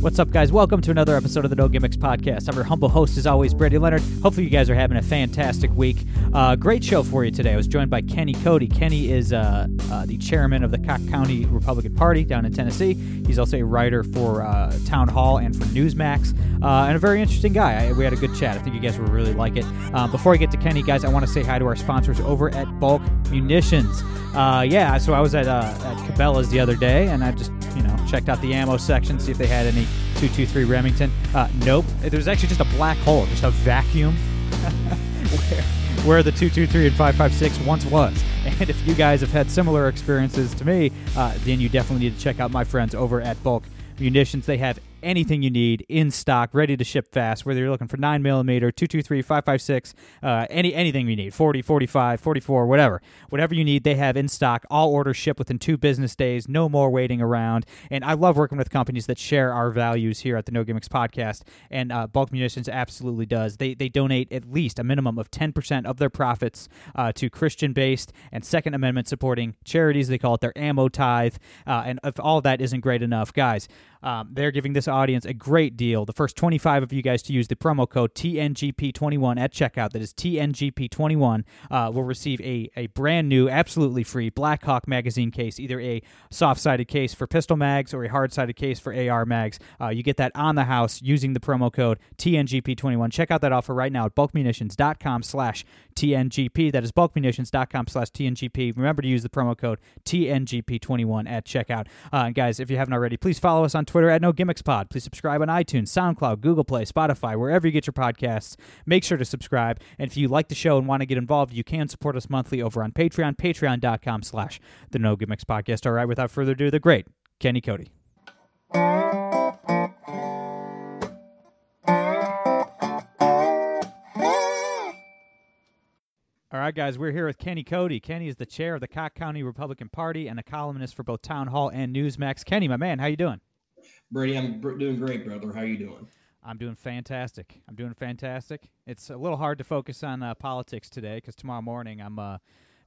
What's up, guys? Welcome to another episode of the No Gimmicks Podcast. I'm your humble host, as always, Brady Leonard. Hopefully, you guys are having a fantastic week. Uh, great show for you today. I was joined by Kenny Cody. Kenny is uh, uh, the chairman of the Cocke County Republican Party down in Tennessee. He's also a writer for uh, Townhall and for Newsmax, uh, and a very interesting guy. I, we had a good chat. I think you guys will really like it. Uh, before I get to Kenny, guys, I want to say hi to our sponsors over at Bulk Munitions. yeah, so I was at, at Cabela's the other day, and I just you know checked out the ammo section, see if they had any 223 Remington. Uh, nope. There was actually just a black hole, just a vacuum where, where the 223 and 556 once was. And if you guys have had similar experiences to me, uh, then you definitely need to check out my friends over at Bulk Munitions. They have anything you need in stock, ready to ship fast, whether you're looking for 9 millimeter, 223, 556, uh, any, anything you need, 40, 45, 44, whatever. Whatever you need, they have in stock. All orders ship within two business days, no more waiting around. And I love working with companies that share our values here at the No Gimmicks podcast. And uh, Bulk Munitions absolutely does. They, they donate at least a minimum of 10% of their profits uh, to Christian based and Second Amendment supporting charities. They call it their ammo tithe. Uh, and if all that isn't great enough, guys, um, they're giving this audience a great deal. The first 25 of you guys to use the promo code TNGP21 at checkout, that is TNGP21, uh, will receive a, a brand new, absolutely free Blackhawk magazine case, either a soft sided case for pistol mags or a hard sided case for AR mags. Uh, you get that on the house using the promo code TNGP21. Check out that offer right now at bulkmunitions.com slash TNGP. That is bulkmunitions.com slash TNGP. Remember to use the promo code TNGP21 at checkout. Uh, guys, if you haven't already, please follow us on Twitter at No Gimmicks Pod. Please subscribe on iTunes, SoundCloud, Google Play, Spotify, wherever you get your podcasts. Make sure to subscribe. And if you like the show and want to get involved, you can support us monthly over on Patreon, patreon.com slash the No Gimmicks Podcast. All right, without further ado, the great Kenny Cody. All right, guys, we're here with Kenny Cody. Kenny is the chair of the Cocke County Republican Party and a columnist for both Townhall and Newsmax. Kenny, my man, how you doing? Brady, I'm doing great, brother. How you doing? I'm doing fantastic. I'm doing fantastic. It's a little hard to focus on uh, politics today because tomorrow morning I'm uh,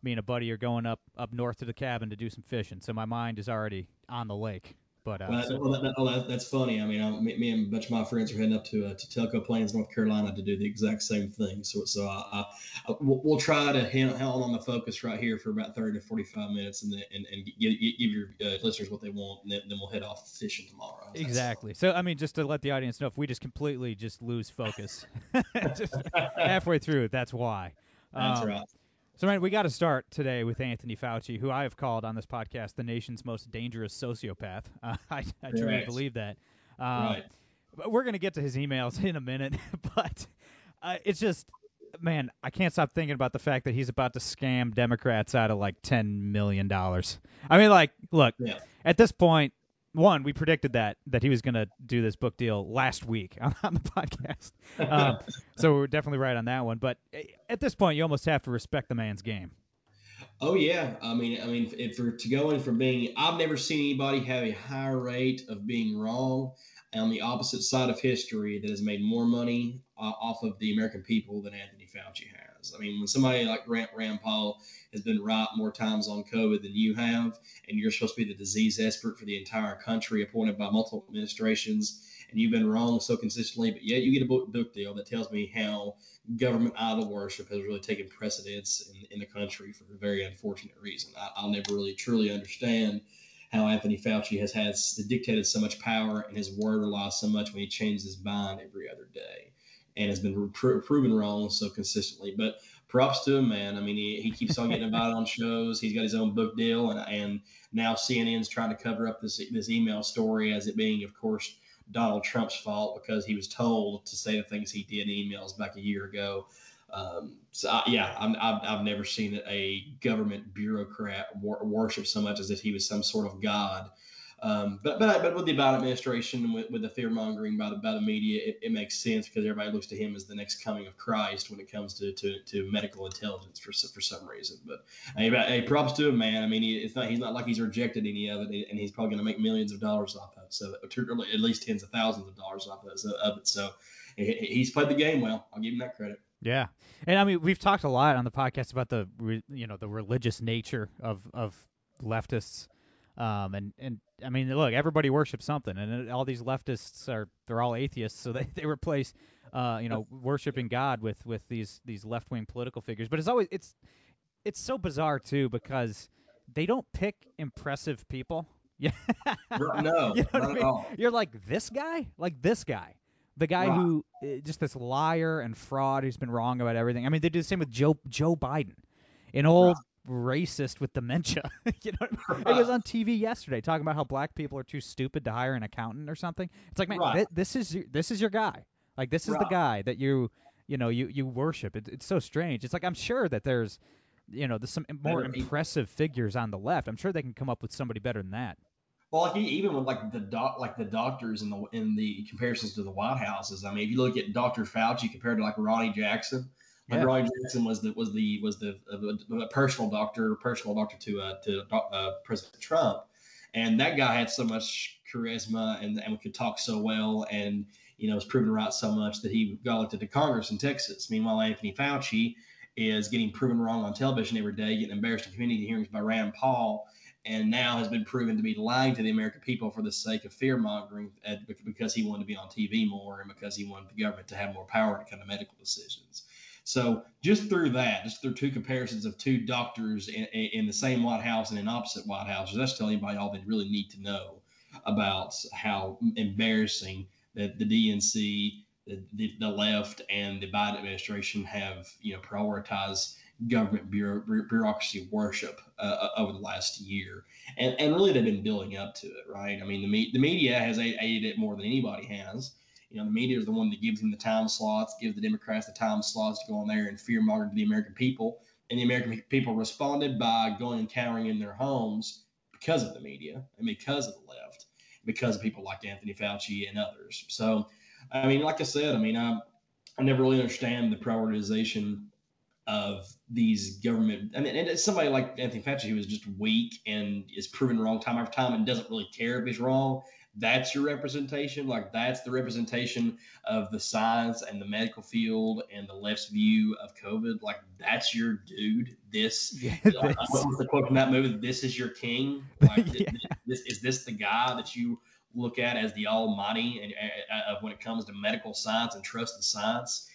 me and a buddy are going up up north to the cabin to do some fishing, so my mind is already on the lake. But uh, well, so, well, that, that, that's funny. I mean, I, me, and a bunch of my friends are heading up to uh, to Tellico Plains, North Carolina, to do the exact same thing. So, so I, I, we'll, we'll, try to hold on the focus right here for about 30 to 45 minutes, and then, and, and give, give your uh, listeners what they want, and then, then, we'll head off fishing tomorrow. Exactly. So, I mean, just to let the audience know, if we just completely just lose focus just halfway through, that's why. That's um, right. So, man, we got to start today with Anthony Fauci, who I have called on this podcast the nation's most dangerous sociopath. Uh, I, I truly right. believe that. Um, right. But we're going to get to his emails in a minute, but uh, it's just, man, I can't stop thinking about the fact that he's about to scam Democrats out of like $10 million. I mean, like, look, yeah. at this point, one, we predicted that that he was going to do this book deal last week on, on the podcast, um, so we're definitely right on that one. But eh, at this point, you almost have to respect the man's game. Oh yeah, I mean, I mean, if for to go in from being, I've never seen anybody have a higher rate of being wrong on the opposite side of history that has made more money uh, off of the American people than Anthony Fauci has. I mean, when somebody like Grant Rand Paul has been right more times on COVID than you have, and you're supposed to be the disease expert for the entire country, appointed by multiple administrations, and you've been wrong so consistently, but yet you get a book, book deal that tells me how government idol worship has really taken precedence in, in the country for a very unfortunate reason. I, will never really truly understand how Anthony Fauci has has dictated so much power and his word relies so much when he changes his mind every other day and has been proven wrong so consistently. But props to him, man. I mean, he, he keeps on getting invited on shows. He's got his own book deal, and and now CNN's trying to cover up this this email story as it being, of course, Donald Trump's fault because he was told to say the things he did in emails back a year ago. Um, so I, yeah, i have I've never seen a government bureaucrat wor- worship so much as if he was some sort of god. Um, but but but with the Biden administration with, with the fear mongering by the by the media, it, it makes sense because everybody looks to him as the next coming of Christ when it comes to, to, to medical intelligence for for some reason. But hey, hey, props to him, man. I mean, he, it's not he's not like he's rejected any of it, and he's probably going to make millions of dollars off of it. So at least tens of thousands of dollars off of it. So he's played the game well. I'll give him that credit. Yeah, and I mean we've talked a lot on the podcast about the you know the religious nature of of leftists, um, and and I mean look everybody worships something, and all these leftists are they're all atheists, so they they replace uh, you know worshiping God with with these these left wing political figures, but it's always it's it's so bizarre too because they don't pick impressive people. Yeah. no, you know not I mean? at all. You're like this guy, like this guy the guy who uh, just this liar and fraud who's been wrong about everything. I mean, they do the same with Joe Joe Biden, an old racist with dementia. you know, right. it was on TV yesterday talking about how black people are too stupid to hire an accountant or something. It's like, man, th- this is your, this is your guy. Like this is the guy that you you know you you worship. It, it's so strange. It's like I'm sure that there's you know there's some more better impressive figures on the left. I'm sure they can come up with somebody better than that. Well, like even with like the doc, like the doctors in the in the comparisons to the White Houses. I mean, if you look at Dr. Fauci compared to like Ronny Jackson, like yeah. Ronny Jackson was the was the was the uh, personal doctor, personal doctor to uh, to uh, President Trump, and that guy had so much charisma and and could talk so well, and you know was proven right so much that he got elected to Congress in Texas. Meanwhile, Anthony Fauci is getting proven wrong on television every day, getting embarrassed in community hearings by Rand Paul and now has been proven to be lying to the American people for the sake of fear mongering because he wanted to be on TV more and because he wanted the government to have more power to come to medical decisions. So just through that, just through two comparisons of two doctors in, in the same White House and in opposite White Houses, that's telling anybody all they really need to know about how embarrassing that the DNC, the, the, the left, and the Biden administration have, you know, prioritized government bureau, bureaucracy worship uh, uh, over the last year, and and really they've been building up to it, right? I mean, the me- the media has aided it more than anybody has. You know, the media is the one that gives them the time slots, gives the Democrats the time slots to go on there and fear monger to the American people, and the American people responded by going and cowering in their homes because of the media and because of the left, because of people like Anthony Fauci and others. So, I mean, like I said, I mean, I I never really understand the prioritization of these government. I mean, and it's somebody like Anthony Fauci who is just weak and is proven wrong time after time and doesn't really care if he's wrong. That's your representation. Like that's the representation of the science and the medical field and the left's view of COVID. Like that's your dude. This, yeah, like, what was the quote from that movie? This is your king. Like, yeah. this, this is this the guy that you look at as the almighty and uh, when it comes to medical science and trust the science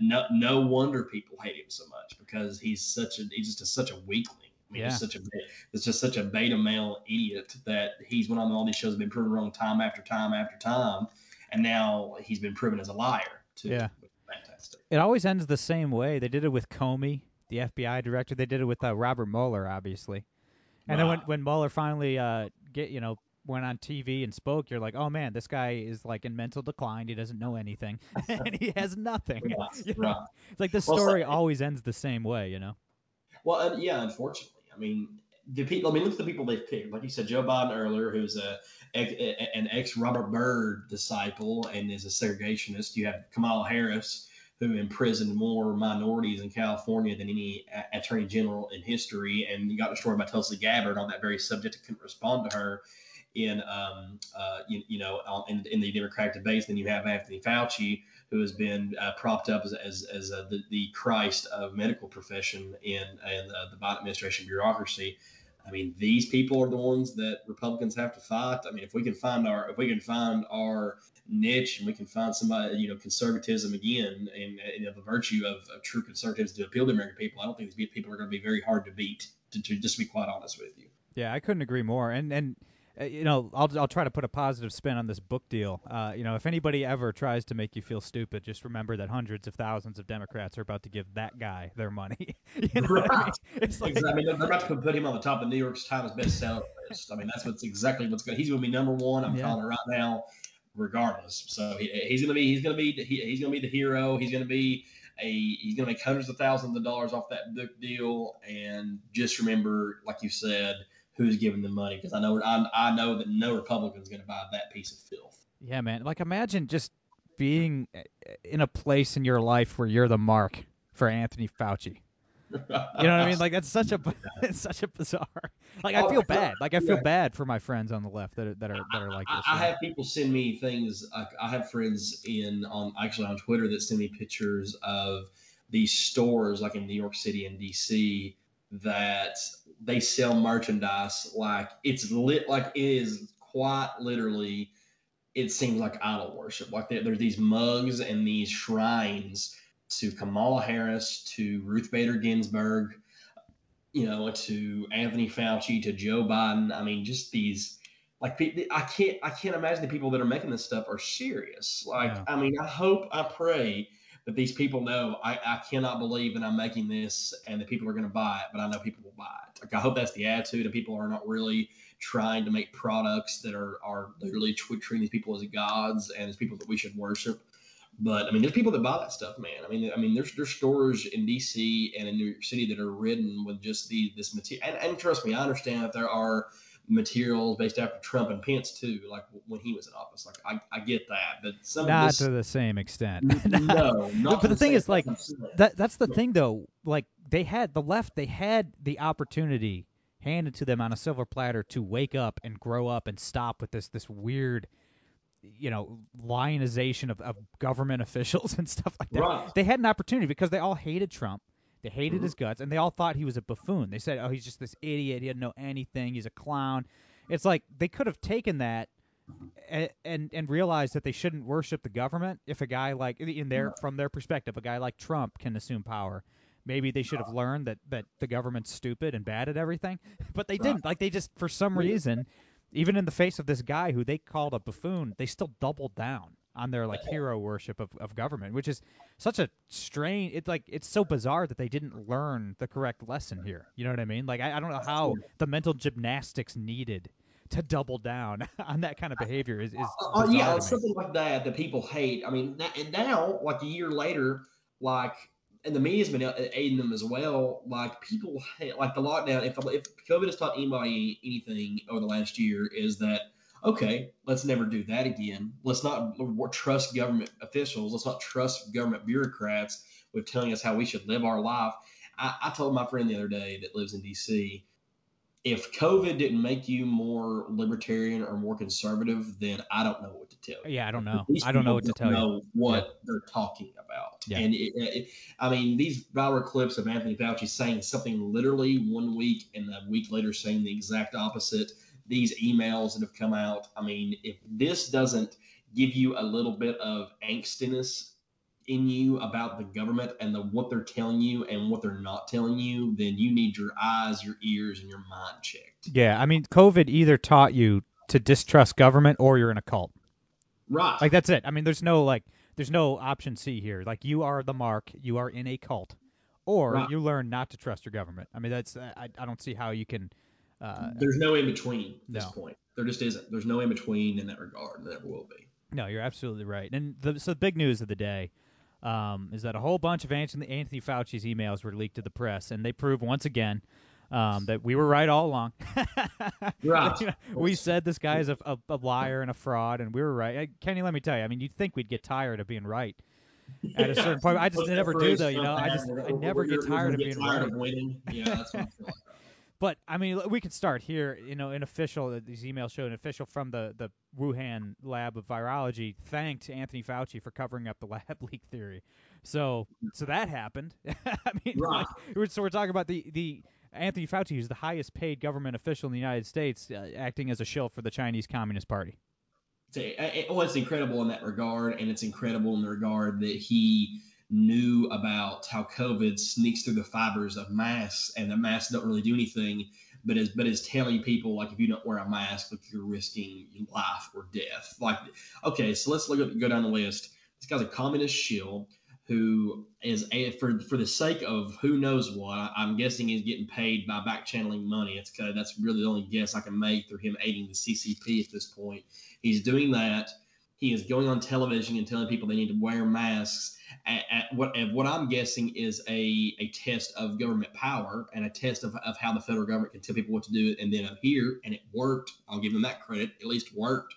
no, no wonder people hate him so much because he's such a he's just a, such a weakling. I mean, yeah. he's such a it's just such a beta male idiot that he's went on all these shows, been proven wrong time after time after time, and now he's been proven as a liar. Too. Yeah. Fantastic. It always ends the same way. They did it with Comey, the FBI director. They did it with uh, Robert Mueller, obviously. And then when when Mueller finally uh, get you know went on TV and spoke, you're like, oh man, this guy is like in mental decline. He doesn't know anything, and he has nothing. you know? It's like the story so, always ends the same way, you know. Well, uh, yeah, unfortunately, I mean, the people. I mean, look at the people they've picked. Like you said, Joe Biden earlier, who's a, a an ex Robert Byrd disciple and is a segregationist. You have Kamala Harris, who imprisoned more minorities in California than any attorney general in history, and got destroyed by Tulsi Gabbard on that very subject. Couldn't respond to her in um, uh, you, you, know in, in, the Democratic debates. Then you have Anthony Fauci, who has been uh, propped up as, as, as uh, the, the Christ of medical profession in, in uh, the Biden administration bureaucracy. I mean, these people are the ones that Republicans have to fight. I mean, if we can find our if we can find our niche and we can find somebody, you know, conservatism again and, and the virtue of, of true conservatism to appeal to American people, I don't think these people are going to be very hard to beat. To, to just be quite honest with you. Yeah, I couldn't agree more. And and uh, you know, I'll I'll try to put a positive spin on this book deal. Uh, you know, if anybody ever tries to make you feel stupid, just remember that hundreds of thousands of Democrats are about to give that guy their money. you know right. I mean? It's like, exactly. I mean, they're about to put him on the top of New York Times bestseller list. I mean, that's what's exactly what's going. He's going to be number one. I'm yeah. calling it right now, regardless. So he, he's going to be he's going to be he, he's going to be the hero. He's going to be a he's going to make hundreds of thousands of dollars off that book deal. And just remember, like you said who's giving the money because I know I, I know that no Republican's going to buy that piece of filth. Yeah, man. Like imagine just being eh, eh, in a place in your life where you're the mark for Anthony Fauci. You know what I mean? Like that's such a it's such a bizarre. Like I Oh, feel bad. Like I feel bad for my friends on the left that are that are that are like this. I know? have people send me things. Like I have friends in on actually on Twitter that send me pictures of these stores like in New York City and DC that they sell merchandise like it's lit like it is quite literally it seems like idol worship like there, there's these mugs and these shrines to Kamala Harris to Ruth Bader Ginsburg you know to Anthony Fauci to Joe Biden I mean just these like I can't I can't imagine the people that are making this stuff are serious. Like Yeah. I mean I hope I pray that these people know I, I cannot believe that I'm making this and that people are going to buy it, but I know people will buy it. Like I hope that's the attitude and people are not really trying to make products that are are literally tr- treating these people as gods and as people that we should worship. But I mean, there's people that buy that stuff, man. I mean, I mean, there's there's stores in D.C. and in New York City that are ridden with just the this material. And, and trust me, I understand that there are materials based after Trump and Pence too, like when he was in office. Like I, I get that, but some Not of this, to the same extent. no, not but the thing is, like, that that's the thing though. Like they had the left, they had the opportunity handed to them on a silver platter to wake up and grow up and stop with this this weird, you know, lionization of, of government officials and stuff like that. Right. They had an opportunity because they all hated Trump. They hated his guts, and they all thought he was a buffoon. They said, "Oh, he's just this idiot. He doesn't know anything. He's a clown." It's like they could have taken that and and, and realized that they shouldn't worship the government if a guy like in their from their perspective, a guy like Trump can assume power. Maybe they should have uh. learned that that the government's stupid and bad at everything, but they uh. didn't. Like they just for some reason, even in the face of this guy who they called a buffoon, they still doubled down on their like hero worship of, of government, which is such a strange. It's like it's so bizarre that they didn't learn the correct lesson here. You know what I mean? Like I, I don't know how the mental gymnastics needed to double down on that kind of behavior is is Uh, uh, uh yeah, to me. something like that that people hate. I mean, and now, like a year later, like, and the media's been aiding them as well. Like, people hate, like the lockdown. If if COVID has taught anybody anything over the last year, is that okay? Let's never do that again. Let's not trust government officials. Let's not trust government bureaucrats with telling us how we should live our life. I, I told my friend the other day that lives in D.C if COVID didn't make you more libertarian or more conservative, then I don't know what to tell you. Yeah, I don't know. These I don't know what to tell you. know what they're talking about. Yeah. And it, it, I mean, these viral clips of Anthony Fauci saying something literally one week and a week later saying the exact opposite. These emails that have come out. I mean, if this doesn't give you a little bit of angstiness in you about the government and the what they're telling you and what they're not telling you, then you need your eyes, your ears, and your mind checked. Yeah, I mean, COVID either taught you to distrust government or you're in a cult. Right. Like that's it. I mean, there's no like, there's no option C here. Like you are the mark, you are in a cult, or Right. you learn not to trust your government. I mean, that's I, I don't see how you can. Uh, There's no in between at this point. There just isn't. There's no in between in that regard, and there never will be. no, you're absolutely right. And the, so the big news of the day um, is that a whole bunch of Anthony, Anthony Fauci's emails were leaked to the press, and they prove once again um, that we were right all along. Right. You know, we said this guy is a, a, a liar and a fraud, and we were right. Uh, Kenny, let me tell you, I mean, you'd think we'd get tired of being right at a certain point. I just never do, though. You know, I just I never get tired of being tired right. of winning. Yeah, that's what I feel like. But I mean, we could start here. You know, an official these emails show an official from the the Wuhan lab of virology thanked Anthony Fauci for covering up the lab leak theory. So so that happened. I mean, Right. like, so we're talking about the the Anthony Fauci, who's the highest paid government official in the United States, uh, acting as a shill for the Chinese Communist Party. It- it- well, it's incredible in that regard, and it's incredible in the regard that he knew about how COVID sneaks through the fibers of masks, and the masks don't really do anything, but is but is telling people like if you don't wear a mask, like you're risking life or death. Like, okay, so let's look at go down the list. This guy's a communist shill who is a, for for the sake of who knows what. I'm guessing he's getting paid by back channeling money. It's that's really the only guess I can make through him aiding the CCP at this point. He's doing that. He is going on television and telling people they need to wear masks at, at what at what I'm guessing is a, a test of government power and a test of, of how the federal government can tell people what to do and then up here and it worked. I'll give him that credit. At least worked.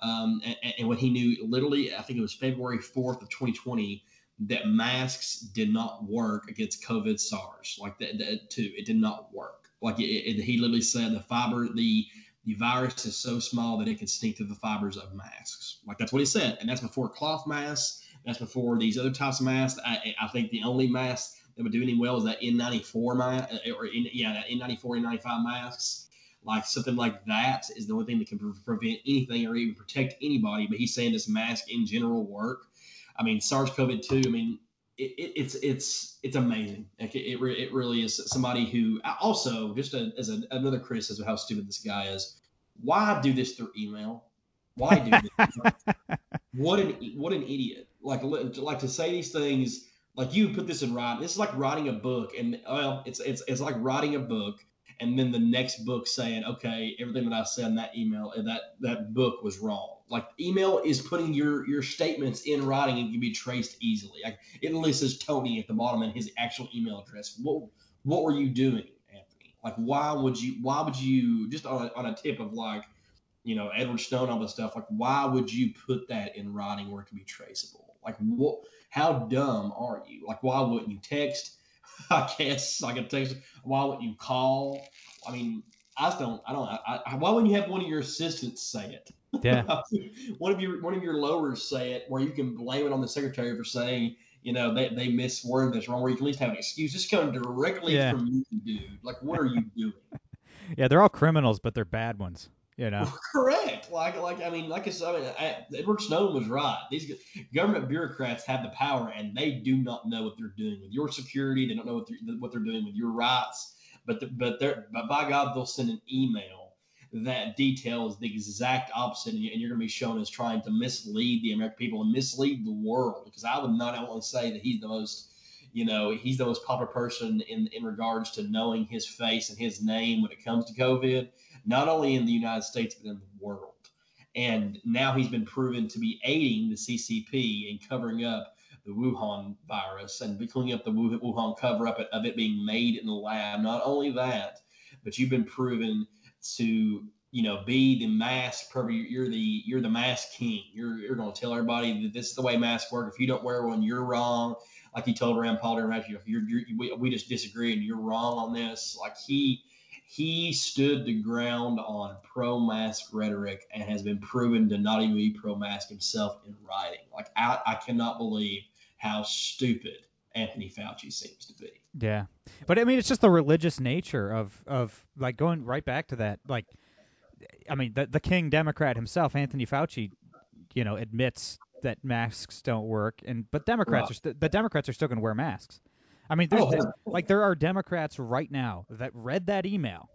Um, and, and when he knew literally, I think it was February 4th of 2020 that masks did not work against COVID SARS. Like that, that too, it did not work. Like it, it, he literally said the fiber, the the virus is so small that it can sneak through the fibers of masks. Like that's what he said, and that's before cloth masks. That's before these other types of masks. I, I think the only mask that would do any well is that N94 mask, uh, or N, yeah, N94, N95 masks. Like something like that is the only thing that can pre- prevent anything or even protect anybody. But he's saying this mask in general work. I mean, SARS-CoV-2. I mean, it, it, it's it's it's amazing. Like it, it, it, really is somebody who also just a, as a, another criticism of how stupid this guy is. Why do this through email? Why do this? what an what an idiot! Like like to say these things. Like you put this in writing. This is like writing a book, and well, it's it's it's like writing a book, and then the next book saying, okay, everything that I said in that email, that that book was wrong like email is putting your your statements in writing and can be traced easily. Like it lists Tony at the bottom and his actual email address. What what were you doing, Anthony? Like why would you why would you just on a, on a tip of like you know Edward Snowden all this stuff like why would you put that in writing where it can be traceable? Like what how dumb are you? Like why wouldn't you text? I guess I could text. Why wouldn't you call? I mean, I don't. I don't. I, I, why wouldn't you have one of your assistants say it? Yeah. one of your one of your lowers say it, where you can blame it on the secretary for saying, you know, they they misworded this wrong, where you can at least have an excuse. Just coming directly yeah. from you, dude. Like, what are you doing? yeah, they're all criminals, but they're bad ones. You know. Correct. Like, like I mean, like I said, I mean, I, Edward Snowden was right. These government bureaucrats have the power, and they do not know what they're doing with your security. They don't know what they're, what they're doing with your rights. But the, but they're but by God, they'll send an email that details the exact opposite, and you're going to be shown as trying to mislead the American people and mislead the world. Because I would not only say that he's the most, you know, he's the most popular person in in regards to knowing his face and his name when it comes to COVID, not only in the United States but in the world. And now he's been proven to be aiding the CCP and covering up the Wuhan virus and cleaning up the Wuhan cover up of it being made in the lab. Not only that, but you've been proven to you know be the mask you're the you're the mask king. You're, you're going to tell everybody that this is the way masks work. If you don't wear one you're wrong. Like you told Rand Paul during Matthew you're, you're, we, we just disagree and you're wrong on this. Like he he stood the ground on pro mask rhetoric and has been proven to not even be pro mask himself in writing. Like I, I cannot believe how stupid Anthony Fauci seems to be. Yeah, but I mean, it's just the religious nature of of like going right back to that. Like, I mean, the the King Democrat himself, Anthony Fauci, you know, admits that masks don't work, and but Democrats are st- but Democrats are still going to wear masks. I mean, there's oh, like there are Democrats right now that read that email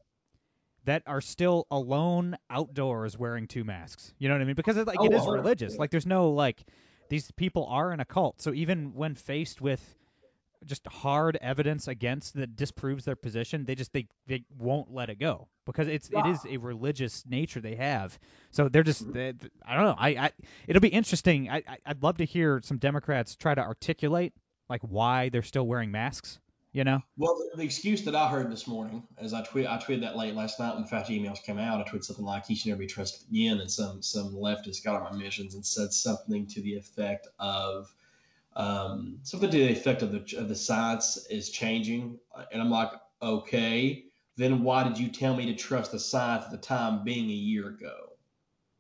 that are still alone outdoors wearing two masks. You know what I mean? Because it, like oh, it is religious. Like there's no like these people are in a cult. So even when faced with just hard evidence against that disproves their position, they just they, they won't let it go because it's it is a religious nature they have. So they're just they, I don't know. I, I it'll be interesting. I, I I'd love to hear some Democrats try to articulate like why they're still wearing masks. You know. Well, the excuse that I heard this morning, as I tweet, I tweeted that late last night when Fauci emails came out. I tweeted something like he should never be trusted again, and some some leftist got on my missions and said something to the effect of um, something to the effect of the, of the science is changing. And I'm like, okay, then why did you tell me to trust the science at the time being a year ago?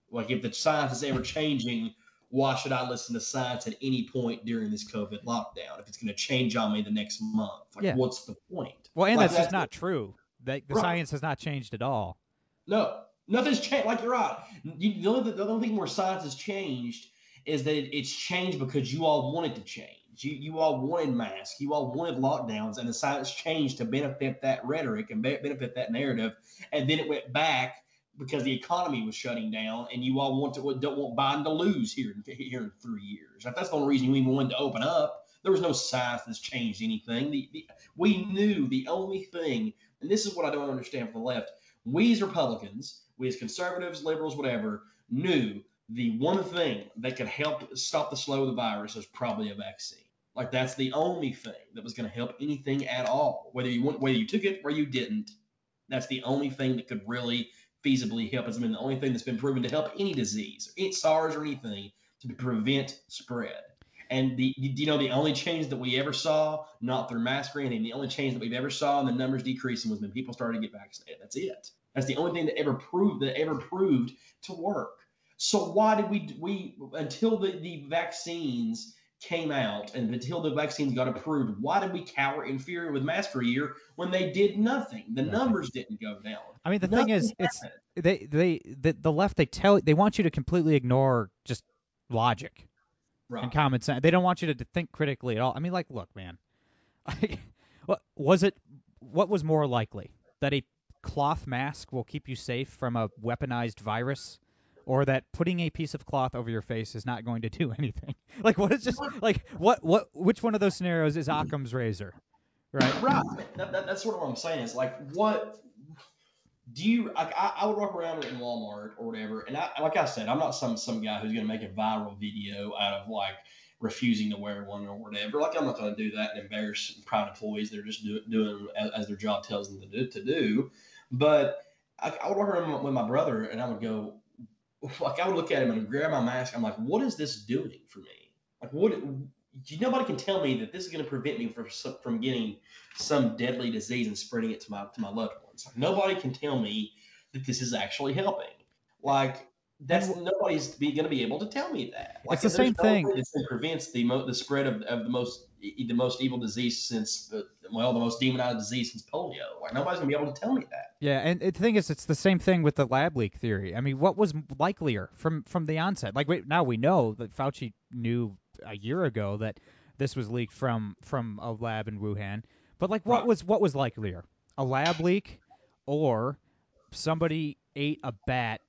Like, if the science is ever changing, why should I listen to science at any point during this COVID lockdown if it's going to change on me the next month? Like, yeah. what's the point? Well, and like, that's, just not true. The, the right. science has not changed at all. No, nothing's changed. Like, you're right. You, the, only, the only thing where science has changed is that it's changed because you all wanted to change. You, you all wanted masks. You all wanted lockdowns, and the science changed to benefit that rhetoric and benefit that narrative. And then it went back because the economy was shutting down, and you all want to don't want Biden to lose here in, here in three years. If that's the only reason you even wanted to open up, there was no science that's changed anything. The, the, we knew the only thing, and this is what I don't understand from the left. We as Republicans, we as conservatives, liberals, whatever, knew the one thing that could help stop the slow of the virus is probably a vaccine. Like that's the only thing that was going to help anything at all. Whether you want, whether you took it or you didn't, that's the only thing that could really feasibly help. It's been the only thing that's been proven to help any disease, any SARS or anything, to prevent spread. And the you know the only change that we ever saw, not through mask granting, the only change that we've ever saw in the numbers decreasing was when people started to get vaccinated. That's it. That's the only thing that ever proved that ever proved to work. So why did we we until the, the vaccines came out and until the vaccines got approved, why did we cower in fear with masks for a year when they did nothing? The nothing. numbers didn't go down. I mean, the nothing thing is, happened. it's they they the, the left they tell they want you to completely ignore just logic right. and common sense. They don't want you to think critically at all. I mean, like, look, man, what was it? What was more likely that a cloth mask will keep you safe from a weaponized virus? Or that putting a piece of cloth over your face is not going to do anything. Like what is just like what what which one of those scenarios is Occam's razor, right? Right. That, that, that's sort of what I'm saying. Is like what do you like I, I would walk around in Walmart or whatever, and I like I said, I'm not some some guy who's gonna make a viral video out of like refusing to wear one or whatever. Like I'm not gonna do that and embarrass proud employees. They're just do, doing as, as, their job tells them to do. To do. But I, I would walk around with my brother, and I would go, like I would look at him and grab my mask. I'm like, what is this doing for me? Like what? Nobody can tell me that this is going to prevent me from from getting some deadly disease and spreading it to my to my loved ones. Like, nobody can tell me that this is actually helping. Like that's nobody's going to be able to tell me that. Like, it's the same no thing. It prevents the mo- the spread of, of the most the most evil disease since well the most demonized disease since polio. Like nobody's going to be able to tell me that. Yeah, and the thing is, it's the same thing with the lab leak theory. I mean, what was likelier from from the onset? Like, wait, now we know that Fauci knew a year ago that this was leaked from from a lab in Wuhan. But like, what right. was what was likelier, a lab leak, or somebody ate a bat,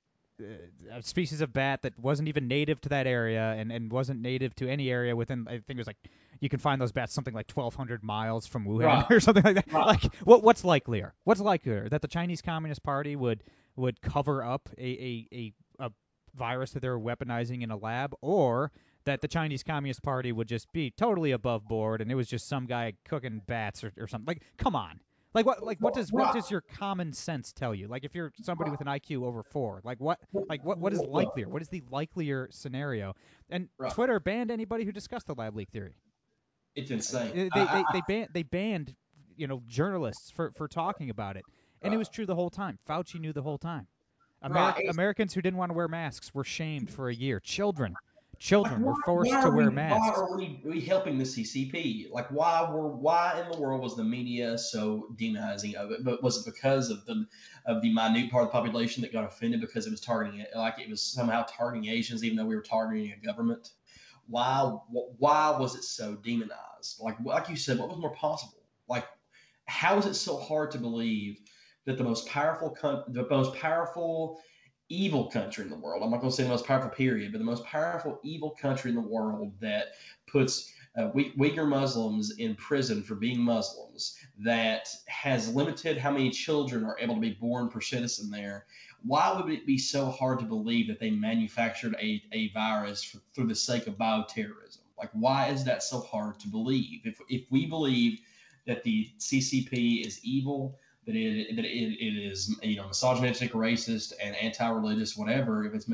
a species of bat that wasn't even native to that area and and wasn't native to any area within? I think it was like you can find those bats something like 1,200 miles from Wuhan right. or something like that. Right. Like, what what's likelier? What's likelier that the Chinese Communist Party would would cover up a a, a, a virus that they're weaponizing in a lab, or that the Chinese Communist Party would just be totally above board and it was just some guy cooking bats or, or something. Like, come on. Like what? Like what does what does your common sense tell you? Like if you're somebody with an IQ over four, like what? Like what? What is likelier? What is the likelier scenario? And Twitter banned anybody who discussed the lab leak theory. It's insane. Uh, they they, they, they banned they banned you know journalists for for talking about it, and it was true the whole time. Fauci knew the whole time. Ameri- Americans who didn't want to wear masks were shamed for a year. Children Children were forced to wear we, masks. Why are we, we, helping the CCP? Like, why were why in the world was the media so demonizing of it? But was it because of the of the minute part of the population that got offended because it was targeting it, like it was somehow targeting Asians, even though we were targeting a government? Why why was it so demonized? Like like you said, what was more possible? Like, how is it so hard to believe that the most powerful the most powerful evil country in the world. I'm not going to say the most powerful period, but the most powerful evil country in the world that puts uh, Uyghur Muslims in prison for being Muslims, that has limited how many children are able to be born per citizen there. Why would it be so hard to believe that they manufactured a, a virus for, through the sake of bioterrorism? Like, why is that so hard to believe? If, if we believe that the CCP is evil, that it that it, it is you know misogynistic, racist, and anti-religious, whatever. If it's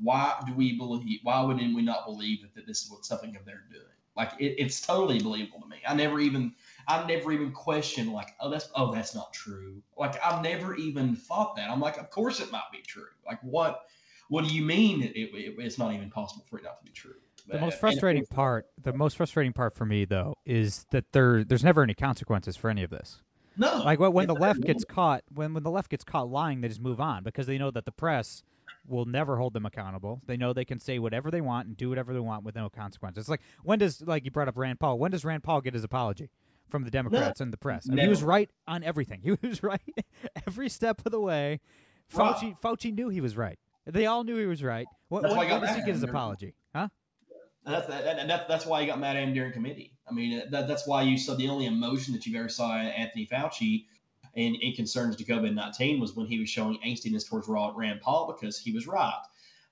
why do we believe? Why wouldn't we not believe that, that this is what something that they're doing? Like it, it's totally believable to me. I never even I never even questioned like oh that's oh that's not true. Like I've never even thought that. I'm like of course it might be true. Like what what do you mean it, it, it's not even possible for it not to be true? The most frustrating part, the most frustrating part for me though, is that there there's never any consequences for any of this. No. Like when the left gets caught, when when the left gets caught lying, they just move on because they know that the press will never hold them accountable. They know they can say whatever they want and do whatever they want with no consequences. It's like when does like you brought up Rand Paul? When does Rand Paul get his apology from the Democrats no. and the press? I mean, he was right on everything. He was right every step of the way. Fauci Fauci knew he was right. They all knew he was right. When, when, when does he get his apology? And that's that, that, that's why he got mad at him during committee. I mean, that, that's why you saw the only emotion that you've ever saw Anthony Fauci in, in concerns to COVID 19 was when he was showing angstiness towards Rand Paul because he was right.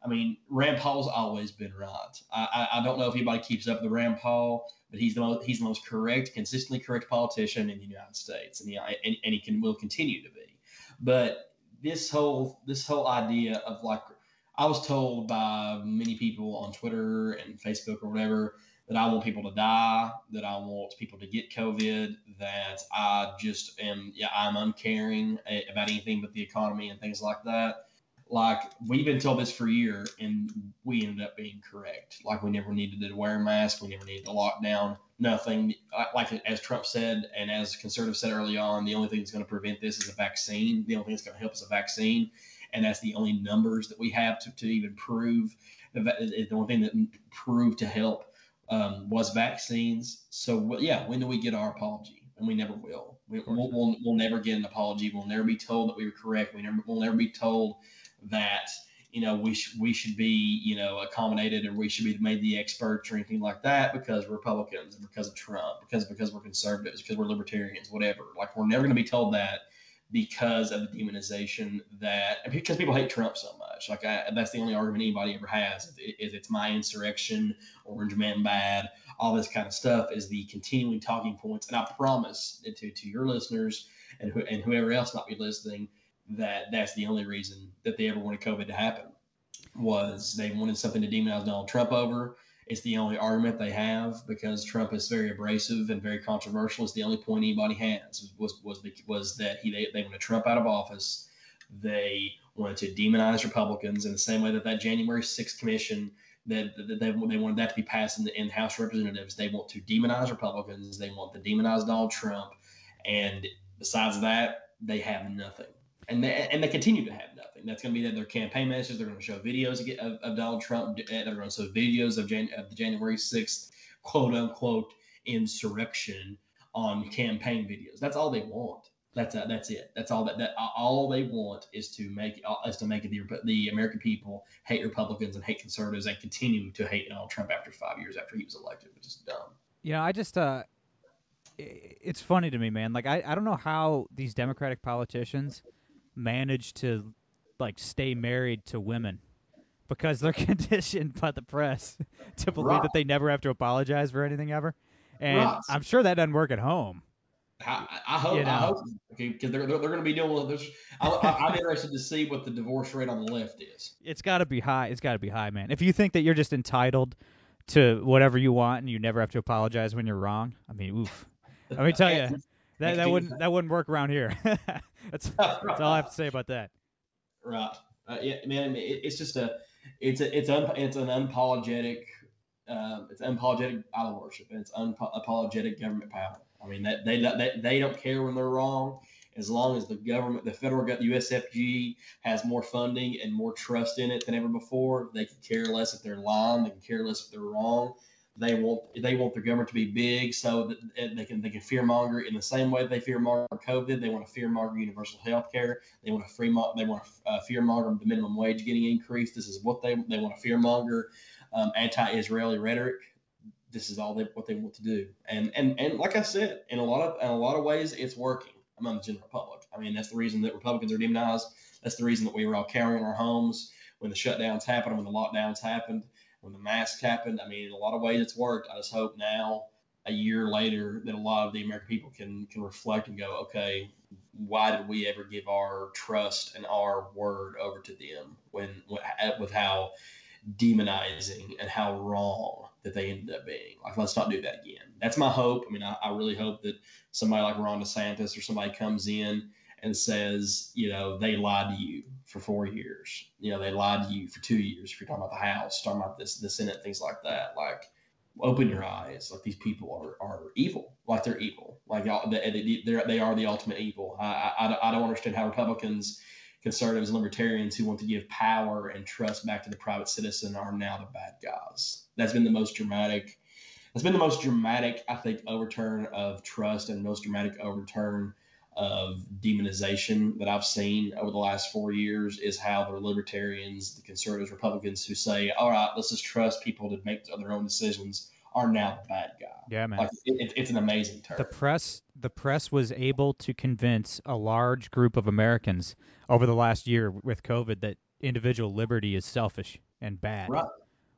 I mean, Rand Paul's always been right. I, I, I don't know if anybody keeps up with Rand Paul, but he's the most he's the most correct, consistently correct politician in the United States, and he and, and he can will continue to be. But this whole this whole idea of like I was told by many people on Twitter and Facebook or whatever that I want people to die, that I want people to get COVID, that I just am yeah I'm uncaring about anything but the economy and things like that like we've been told this for a year and we ended up being correct. Like we never needed to wear a mask, we never needed to lock down, nothing. Like as Trump said and as conservatives said early on, the only thing that's going to prevent this is a vaccine. The only thing that's going to help is a vaccine, and that's the only numbers that we have to, to even prove. The only thing that proved to help um, was vaccines. So yeah, when do we get our apology? And we never will. We, will we'll, we'll never get an apology. We'll never be told that we were correct. We never, we'll never be told that you know we should we should be you know accommodated or we should be made the experts or anything like that because we're Republicans and because of Trump because because we're conservatives because we're libertarians whatever like we're never going to be told that because of the demonization that because people hate Trump so much like I, that's the only argument anybody ever has is it's my insurrection orange man bad all this kind of stuff is the continuing talking points and I promise to to your listeners and, who, and whoever else might be listening that that's the only reason that they ever wanted COVID to happen was they wanted something to demonize Donald Trump over. It's the only argument they have because Trump is very abrasive and very controversial. It's the only point anybody has was was was that he they, they wanted Trump out of office. They wanted to demonize Republicans in the same way that that January 6th commission that, that they, they wanted that to be passed in the in House Representatives. They want to demonize Republicans. They want to demonize Donald Trump. And besides that, they have nothing and they, and they continue to have nothing. That's going to be their campaign messages. They're going to show videos of, of Donald Trump. They're going to show videos of, Jan, of the January 6th quote unquote insurrection on campaign videos. That's all they want. That's uh, that's it. That's all that, that all they want is to make uh, is to make the the American people hate Republicans and hate conservatives and continue to hate Donald Trump after five years after he was elected, which is dumb. Yeah, I just uh, it's funny to me, man. Like I I don't know how these Democratic politicians manage to like stay married to women because they're conditioned by the press to believe that they never have to apologize for anything ever. And. I'm sure that doesn't work at home. I, I hope. You know? I hope because they're, they're, they're going to be dealing with this. I, am interested to see what the divorce rate on the left is. It's got to be high. It's got to be high, man. If you think that you're just entitled to whatever you want and you never have to apologize when you're wrong, I mean, oof. Let me tell you, that that wouldn't that wouldn't work around here. that's that's all I have to say about that. Right. Uh, yeah, man. It, it's just a it's a it's un, it's an unapologetic uh, it's unapologetic idol worship and it's unapologetic government power. I mean that they, they they don't care when they're wrong as long as the government, the federal USFG has more funding and more trust in it than ever before. They can care less if they're lying. They can care less if they're wrong. They want they want the government to be big so that they can they can fearmonger in the same way they fearmonger COVID. They want to fearmonger universal health care. They want to free they want to uh, fearmonger the minimum wage getting increased. This is what they they want to fearmonger um, anti-Israeli rhetoric. This is all they what they want to do. And and and like I said, in a lot of in a lot of ways, it's working among the general public. I mean, that's the reason that Republicans are demonized. That's the reason that we were all carrying our homes when the shutdowns happened, and when the lockdowns happened when the mask happened. I mean, in a lot of ways, it's worked. I just hope now, a year later, that a lot of the American people can can reflect and go, okay, why did we ever give our trust and our word over to them when with how demonizing and how wrong that they ended up being. Like, let's not do that again. That's my hope. I mean, I, I really hope that somebody like Ron DeSantis or somebody comes in and says, you know, they lied to you for four years. You know, they lied to you for two years. If you're talking about the House, talking about this, the Senate, things like that. Like, open your eyes. Like these people are, are evil. Like they're evil. Like they they are the ultimate evil. I, I, I don't understand how Republicans, conservatives, and libertarians who want to give power and trust back to the private citizen are now the bad guys. That's been the most dramatic. That's been the most dramatic, I think, overturn of trust and most dramatic overturn of demonization that I've seen over the last four years is how the libertarians, the conservatives, Republicans who say, all right, let's just trust people to make their own decisions are now the bad guy. Yeah, man. Like, it, it's an amazing term. The press, the press was able to convince a large group of Americans over the last year with COVID that individual liberty is selfish and bad. Right.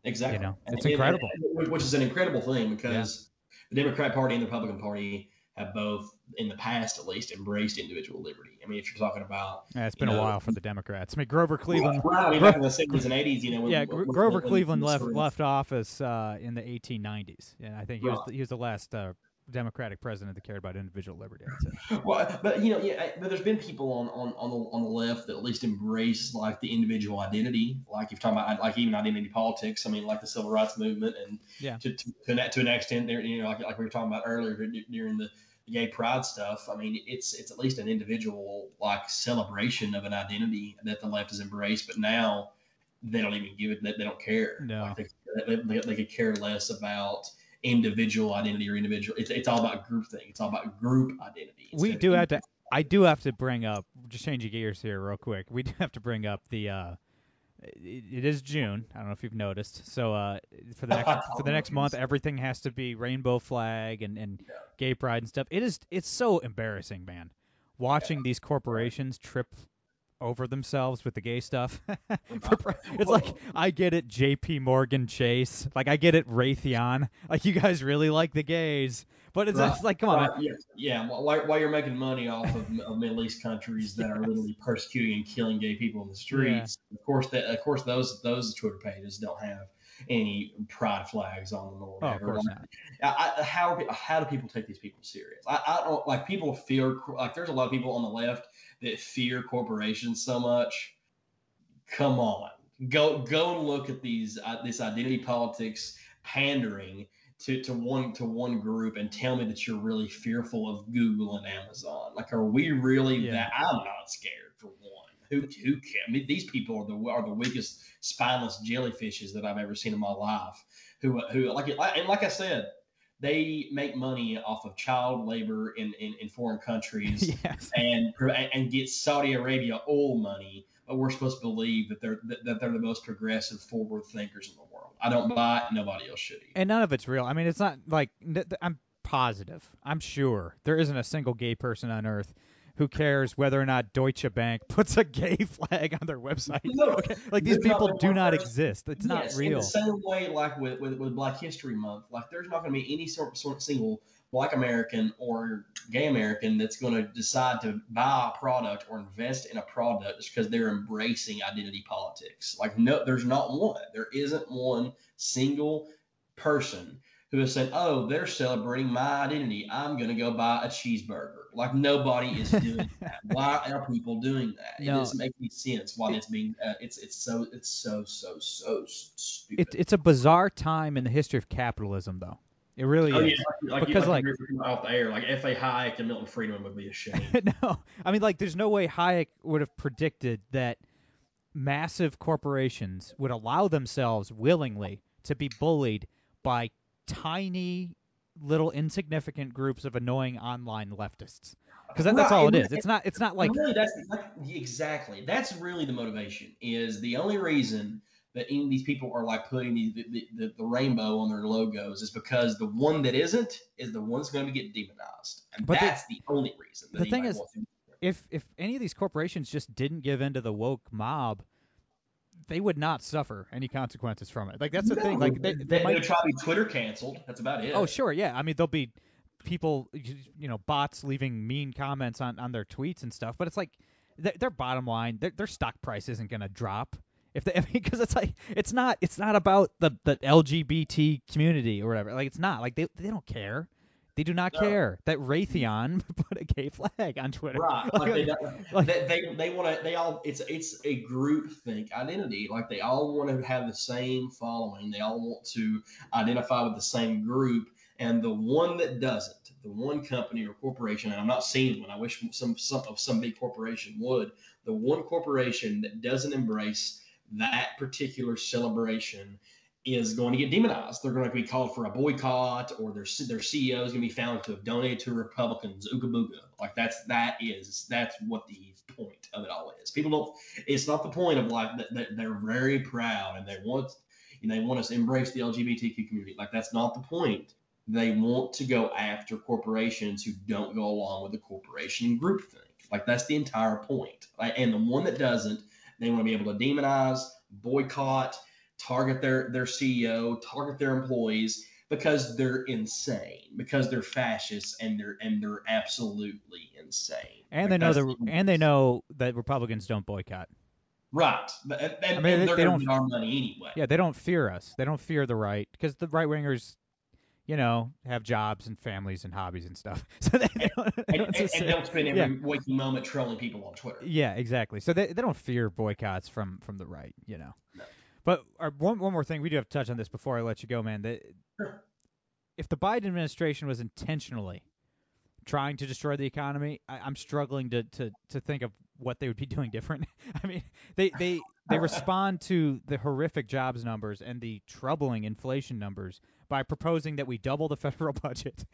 Exactly. You know, it's and- incredible. and- which is an incredible thing because the Democrat Party and the Republican Party have both, in the past at least, embraced individual liberty. I mean, if you're talking about Yeah, it's been you a while for the Democrats. I mean, Grover Cleveland. Right, I mean, back in the 70s and 80s, you know, when, yeah, when- Grover when- Cleveland left left office uh, in the 1890s, and I think he was Right. he was the last uh, Democratic president that cared about individual liberty. Well, but you know, yeah, but there's been people on, on, on the on the left that at least embrace like the individual identity, like you're talking about like even identity politics. I mean, like the civil rights movement, and Yeah. to to, to, an, to an extent, there, you know, like, like we were talking about earlier during the gay pride stuff. I mean, it's it's at least an individual like celebration of an identity that the left has embraced, but now they don't even give it. They, they don't care. No. Like they, they, they, they could care less about individual identity or individual. It's, it's all about group thing. It's all about group identity. we do have to. I do have to bring up, just changing gears here real quick. We do have to bring up the. Uh, it, it is June. I don't know if you've noticed. So uh, for the next for the next month, everything has to be rainbow flag and and gay pride and stuff. It is. It's so embarrassing, man. Watching these corporations trip over themselves with the gay stuff. It's like I get it, J.P. Morgan Chase. Like I get it, Raytheon. Like you guys really like the gays, but it's, Right, like, come on. Right, yeah, yeah. While, while you're making money off of, of Middle East countries that are literally persecuting and killing gay people in the streets, of course, that of course those those Twitter pages don't have any pride flags on them or Oh, of course not. I, I, how how do people take these people serious? I, I don't like people fear like there's a lot of people on the left that fear corporations so much. Come on, go go and look at these uh, this identity politics pandering to, to one to one group and tell me that you're really fearful of Google and Amazon. Like, are we really Yeah. that? I'm not scared. Who who can? I mean, these people are the are the weakest spineless jellyfishes that I've ever seen in my life. Who who like and like I said, they make money off of child labor in in, in foreign countries yes. and and get Saudi Arabia oil money, but we're supposed to believe that they're that they're the most progressive, forward thinkers in the world. I don't buy it. Nobody else should. Either. And none of it's real. I mean, it's not like I'm positive. I'm sure there isn't a single gay person on earth who cares whether or not Deutsche Bank puts a gay flag on their website. No, Okay, like these not people do not person- exist. It's not yes, In real. the same way, like with, with, with Black History Month, like there's not going to be any sort, sort of single Black American or gay American that's going to decide to buy a product or invest in a product just because they're embracing identity politics. Like no, there's not one. There isn't one single person who has said, "Oh, they're celebrating my identity. I'm going to go buy a cheeseburger." Like nobody is doing that. Why are people doing that? No. It doesn't make any sense. Why it's being uh, it's it's so it's so so so stupid. It, it's a bizarre time in the history of capitalism, though. It really Oh is. yeah, like, like, Because, you, like- like, you were off the air, like F.A. Hayek and Milton Friedman would be ashamed. no, I mean, like, there's no way Hayek would have predicted that massive corporations would allow themselves willingly to be bullied by tiny, little, insignificant groups of annoying online leftists. Because that, that's Right, all it is. It's not. It's not like. really, that's like, exactly that's really the motivation. Is the only reason that any of these people are like putting the the, the, the rainbow on their logos is because the one that isn't is the one that's going to get demonized, and But that's the, only reason. The thing is- If if any of these corporations just didn't give in to the woke mob, they would not suffer any consequences from it. Like that's the thing. Like they, they, they might would try to be Twitter canceled. That's about it. Oh, sure, yeah. I mean, there'll be people, you know, bots leaving mean comments on, on their tweets and stuff, but it's like their, their bottom line, their, their stock price isn't going to drop. If they, because it's like it's not it's not about the the LGBT community or whatever. Like it's not like they they don't care. They do not No. care that Raytheon put a gay flag on Twitter. Right. Like they, like- they, they, they want to, they all, it's, it's a group think identity. Like they all want to have the same following. They all want to identify with the same group. And the one that doesn't, the one company or corporation, and I'm not seeing one, I wish some, some of some big corporation would, the one corporation that doesn't embrace that particular celebration is going to get demonized. They're going to be called for a boycott, or their their CEO is going to be found to have donated to Republicans. Ooga booga. Like that's that is that's what the point of it all is. People don't. It's not the point of like that. They're very proud and they want and they want us to embrace the LGBTQ community. Like that's not the point. They want to go after corporations who don't go along with the corporation groupthink. Like that's the entire point. And the one that doesn't, they want to be able to demonize, boycott, target their their CEO, target their employees because they're insane, because they're fascists and they're and they're absolutely insane. And they know the and they know that Republicans don't boycott. Right, and, and, I mean, and they to need our money anyway. Yeah, they don't fear us. They don't fear the right because the right wingers, you know, have jobs and families and hobbies and stuff. So they, they don't, they don't and, and, don't spend every yeah. waking moment trolling people on Twitter. Yeah, exactly. So they they don't fear boycotts from from the right, you know. No. But our, uh, one one more thing we do have to touch on this before I let you go, man. That if the Biden administration was intentionally trying to destroy the economy, I, am struggling to, to to think of what they would be doing different. I mean, they they they respond to the horrific jobs numbers and the troubling inflation numbers by proposing that we double the federal budget,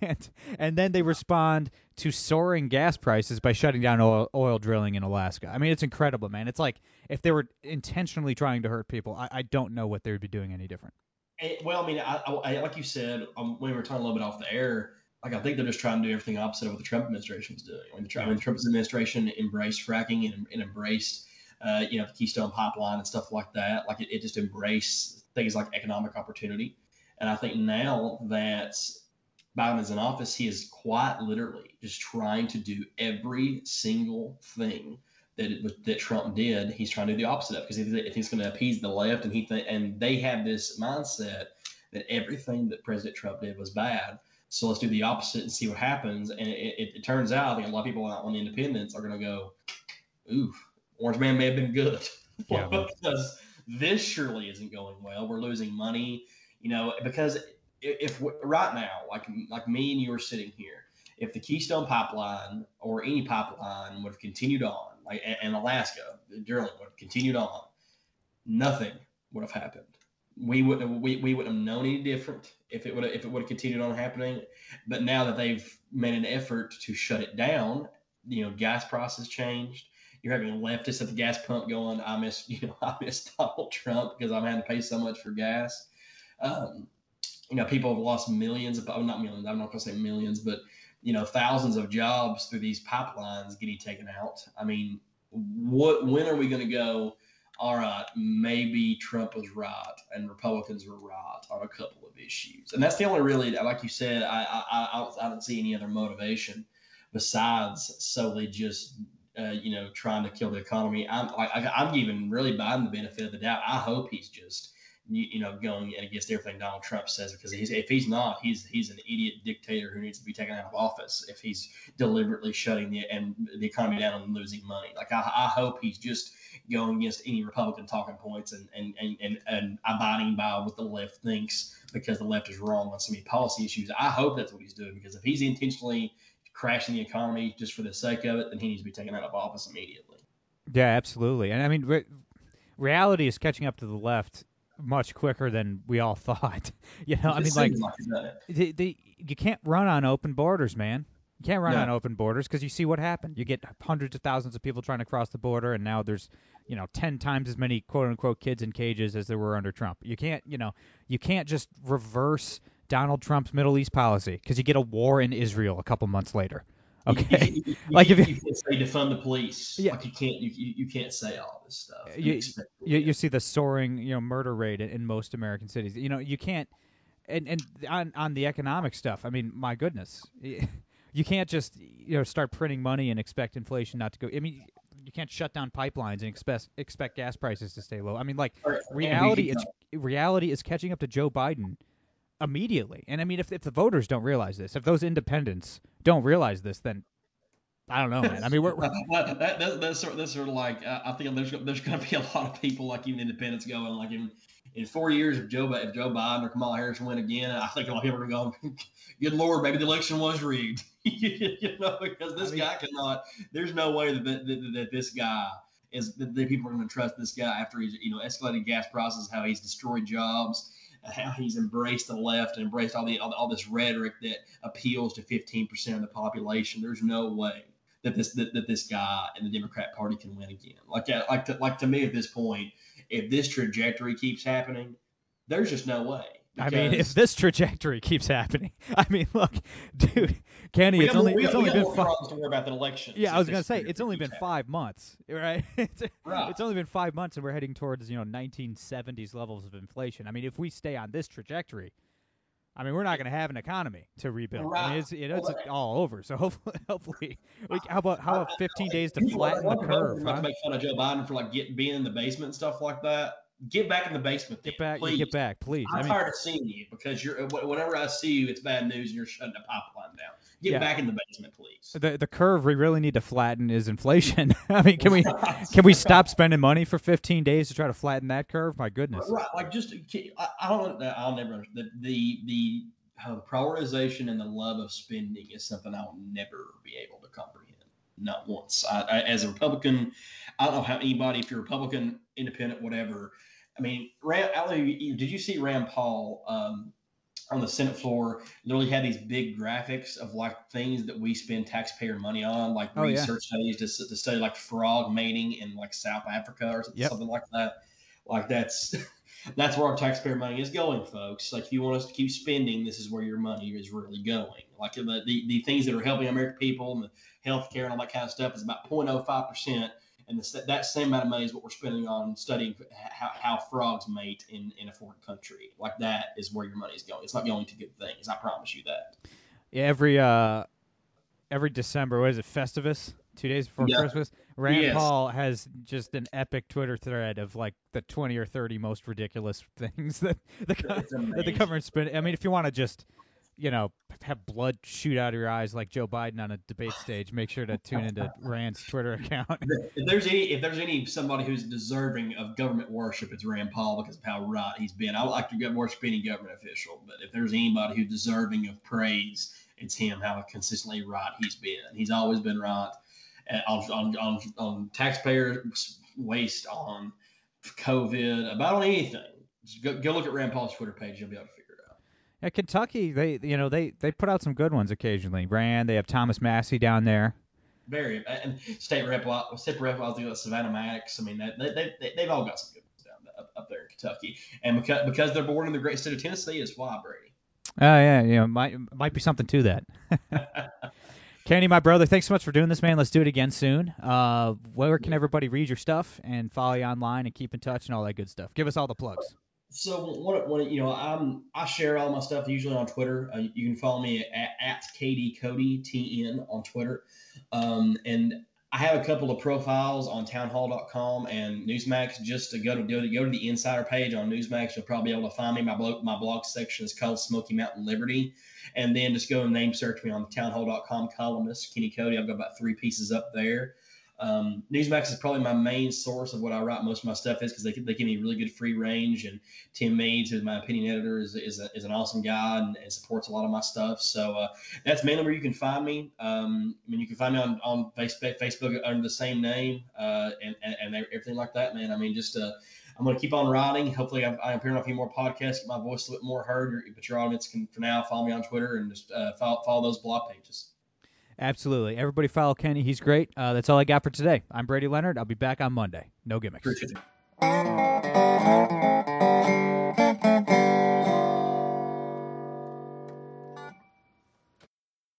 and and then they respond to soaring gas prices by shutting down oil, oil drilling in Alaska. I mean, it's incredible, man. It's like if they were intentionally trying to hurt people, I, I don't know what they would be doing any different. It, well, I mean, I, I, like you said um, when we were talking a little bit off the air, like I think they're just trying to do everything opposite of what the Trump administration is doing. When the, I mean, the Trump administration embraced fracking and, and embraced, uh, you know, the Keystone Pipeline and stuff like that. Like it, it just embraced things like economic opportunity. And I think now that Biden is in office, he is quite literally just trying to do every single thing that it, that Trump did. He's trying to do the opposite of because if, if he's going to appease the left and he th- and they have this mindset that everything that President Trump did was bad. So let's do the opposite and see what happens. And it, it, it turns out, think a lot of people out on the independents are going to go, ooh, Orange Man may have been good. Yeah. because this surely isn't going well. We're losing money, you know, because if, if right now, like like me and you are sitting here, if the Keystone Pipeline or any pipeline would have continued on, like and Alaska drilling would have continued on, nothing would have happened we wouldn't we, we wouldn't have known any different if it would if it would have continued on happening. But now that they've made an effort to shut it down, you know, gas prices changed. You're having leftists at the gas pump going, I miss you know I miss Donald Trump because I'm having to pay so much for gas. Um, you know, people have lost millions of not millions. I'm not going to say millions, but you know, thousands of jobs through these pipelines getting taken out. I mean, what when are we going to go? All right, maybe Trump was right and Republicans were right on a couple of issues. And that's the only really, like you said, I I, I, I don't see any other motivation besides solely just, uh, you know, trying to kill the economy. I'm, I, I'm giving really Biden the benefit of the doubt. I hope he's just you, you know, going against everything Donald Trump says because he's, if he's not, he's he's an idiot dictator who needs to be taken out of office if he's deliberately shutting the and the economy down and losing money. Like I, I hope he's just going against any Republican talking points and and, and, and and abiding by what the left thinks because the left is wrong on so many policy issues. I hope that's what he's doing because if he's intentionally crashing the economy just for the sake of it, then he needs to be taken out of office immediately. Yeah, absolutely. And I mean, re- reality is catching up to the left much quicker than we all thought. you know, I mean, like, the, the, you can't run on open borders, man. You can't run no. on open borders because you see what happened. You get hundreds of thousands of people trying to cross the border, and now there's, you know, ten times as many quote unquote kids in cages as there were under Trump. You can't, you know, you can't just reverse Donald Trump's Middle East policy because you get a war in Israel a couple months later. Okay, you, you, like if you, you can't say defund the police, yeah, like you can't you, you can't say all this stuff. You, you, you see the soaring you know murder rate in, in most American cities. You know you can't, and and on on the economic stuff. I mean, my goodness, you can't just you know start printing money and expect inflation not to go. I mean, you can't shut down pipelines and expect expect gas prices to stay low. I mean, like reality is reality is catching up to Joe Biden immediately. And I mean, if if the voters don't realize this, if those independents don't realize this, then I don't know, man. I mean, we're, we're... that, that, that's sort that's sort of like uh, I think there's there's going to be a lot of people like even independents going like in in four years if Joe if Joe Biden or Kamala Harris win again, I think a lot of people are going good lord, maybe the election was rigged, you know, because this I mean, guy cannot. There's no way that that, that, that this guy is that, that people are going to trust this guy after he's you know escalated gas prices, how he's destroyed jobs how he's embraced the left and embraced all the all, all this rhetoric that appeals to 15% of the population. There's no way that this that, that this guy and the Democrat Party can win again. Like uh, like to, like to me at this point, if this trajectory keeps happening, there's just no way I mean, if this trajectory keeps happening, I mean, look, dude, Kenny, it's only we it's only been five. problems to worry about than elections. Yeah, I was gonna say it's only been keeps five months, right? it's, Right. it's only been five months, and we're heading towards you know 1970s levels of inflation. I mean, if we stay on this trajectory, I mean, we're not going to have an economy to rebuild. I mean, it's you know, it's Well, all over. So hopefully, hopefully, we, how about how about 15 days to flatten the curve? Huh? to make fun of Joe Biden for like get, being in the basement and stuff like that. Get back in the basement. Get then, back, please. get back, please. I'm I mean, tired of seeing you because you're. Whenever I see you, it's bad news, and you're shutting the pipeline down. Get Yeah. back in the basement, please. the the curve we really need to flatten is inflation. I mean, can we can we stop spending money for 15 days to try to flatten that curve? My goodness. Right, like just I, I don't. I'll never. The the the, uh, prioritization and the love of spending is something I'll never be able to comprehend. Not once. I, I, as a Republican, I don't know how anybody, if you're Republican, Independent, whatever. I mean, Rand, I don't know, did you see Rand Paul um, on the Senate floor? Literally had these big graphics of like things that we spend taxpayer money on, like Oh, yeah. research studies to, to study like frog mating in like South Africa or something, Yep. something like that. Like that's that's where our taxpayer money is going, folks. Like if you want us to keep spending, this is where your money is really going. Like the the, the things that are helping American people and the healthcare and all that kind of stuff is about 0.05 percent. And the, that same amount of money is what we're spending on studying how, how frogs mate in, in a foreign country. Like that is where your money is going. It's not going to good things. I promise you that. Yeah, every uh every December, what is it, Festivus? Two days before Yeah. Christmas, Rand Yes. Paul has just an epic Twitter thread of like the 20 or 30 most ridiculous things that the that the amazing. government's spending. I mean, if you want to just you know have blood shoot out of your eyes like Joe Biden on a debate stage, make sure to tune into Rand's Twitter account. If there's any, if there's any somebody who's deserving of government worship, it's Rand Paul because of how right he's been. I would like to worship any government official, but if there's anybody who's deserving of praise, it's him. How consistently right he's been. He's always been right uh, on on on, on waste, on COVID, about on anything. Just go, go look at Rand Paul's Twitter page. You'll be able to. Yeah, Kentucky, they you know they they put out some good ones occasionally. Rand, they have Thomas Massie down there. Very and state rep, state rep, I think Savannah Maddox. I mean, they, they, they, they've all got some good ones down there, up, up there in Kentucky, and because because they're born in the great state of Tennessee, is why Brady. Oh yeah, you know, might might be something to that. Kenny, my brother, thanks so much for doing this, man. Let's do it again soon. Uh, where can everybody read your stuff and follow you online and keep in touch and all that good stuff? Give us all the plugs. So one, one, you know, I'm I share all my stuff usually on Twitter. Uh, you can follow me at, at KD Cody TN on Twitter, um, and I have a couple of profiles on townhall.com and Newsmax. Just to go to go to go to the insider page on Newsmax, you'll probably be able to find me. My blog my blog section is called Smoky Mountain Liberty, and then just go and name search me on the townhall.com columnist Kenny Cody. I've got about three pieces up there. Um, Newsmax is probably my main source of what I write most of my stuff is because they, they give me really good free range. And Tim Meads, who's my opinion editor, is, is, a, is an awesome guy and, and supports a lot of my stuff. So uh, that's mainly where you can find me. Um, I mean, you can find me on, on Facebook, Facebook under the same name uh, and, and, and everything like that, man. I mean, just uh, I'm going to keep on writing. Hopefully, I'm, I'm appearing on a few more podcasts, get my voice a little bit more heard. But your audience can, for now, follow me on Twitter and just uh, follow, follow those blog pages. Absolutely. Everybody follow Kenny. He's great. Uh, that's all I got for today. I'm Brady Leonard. I'll be back on Monday. No gimmicks.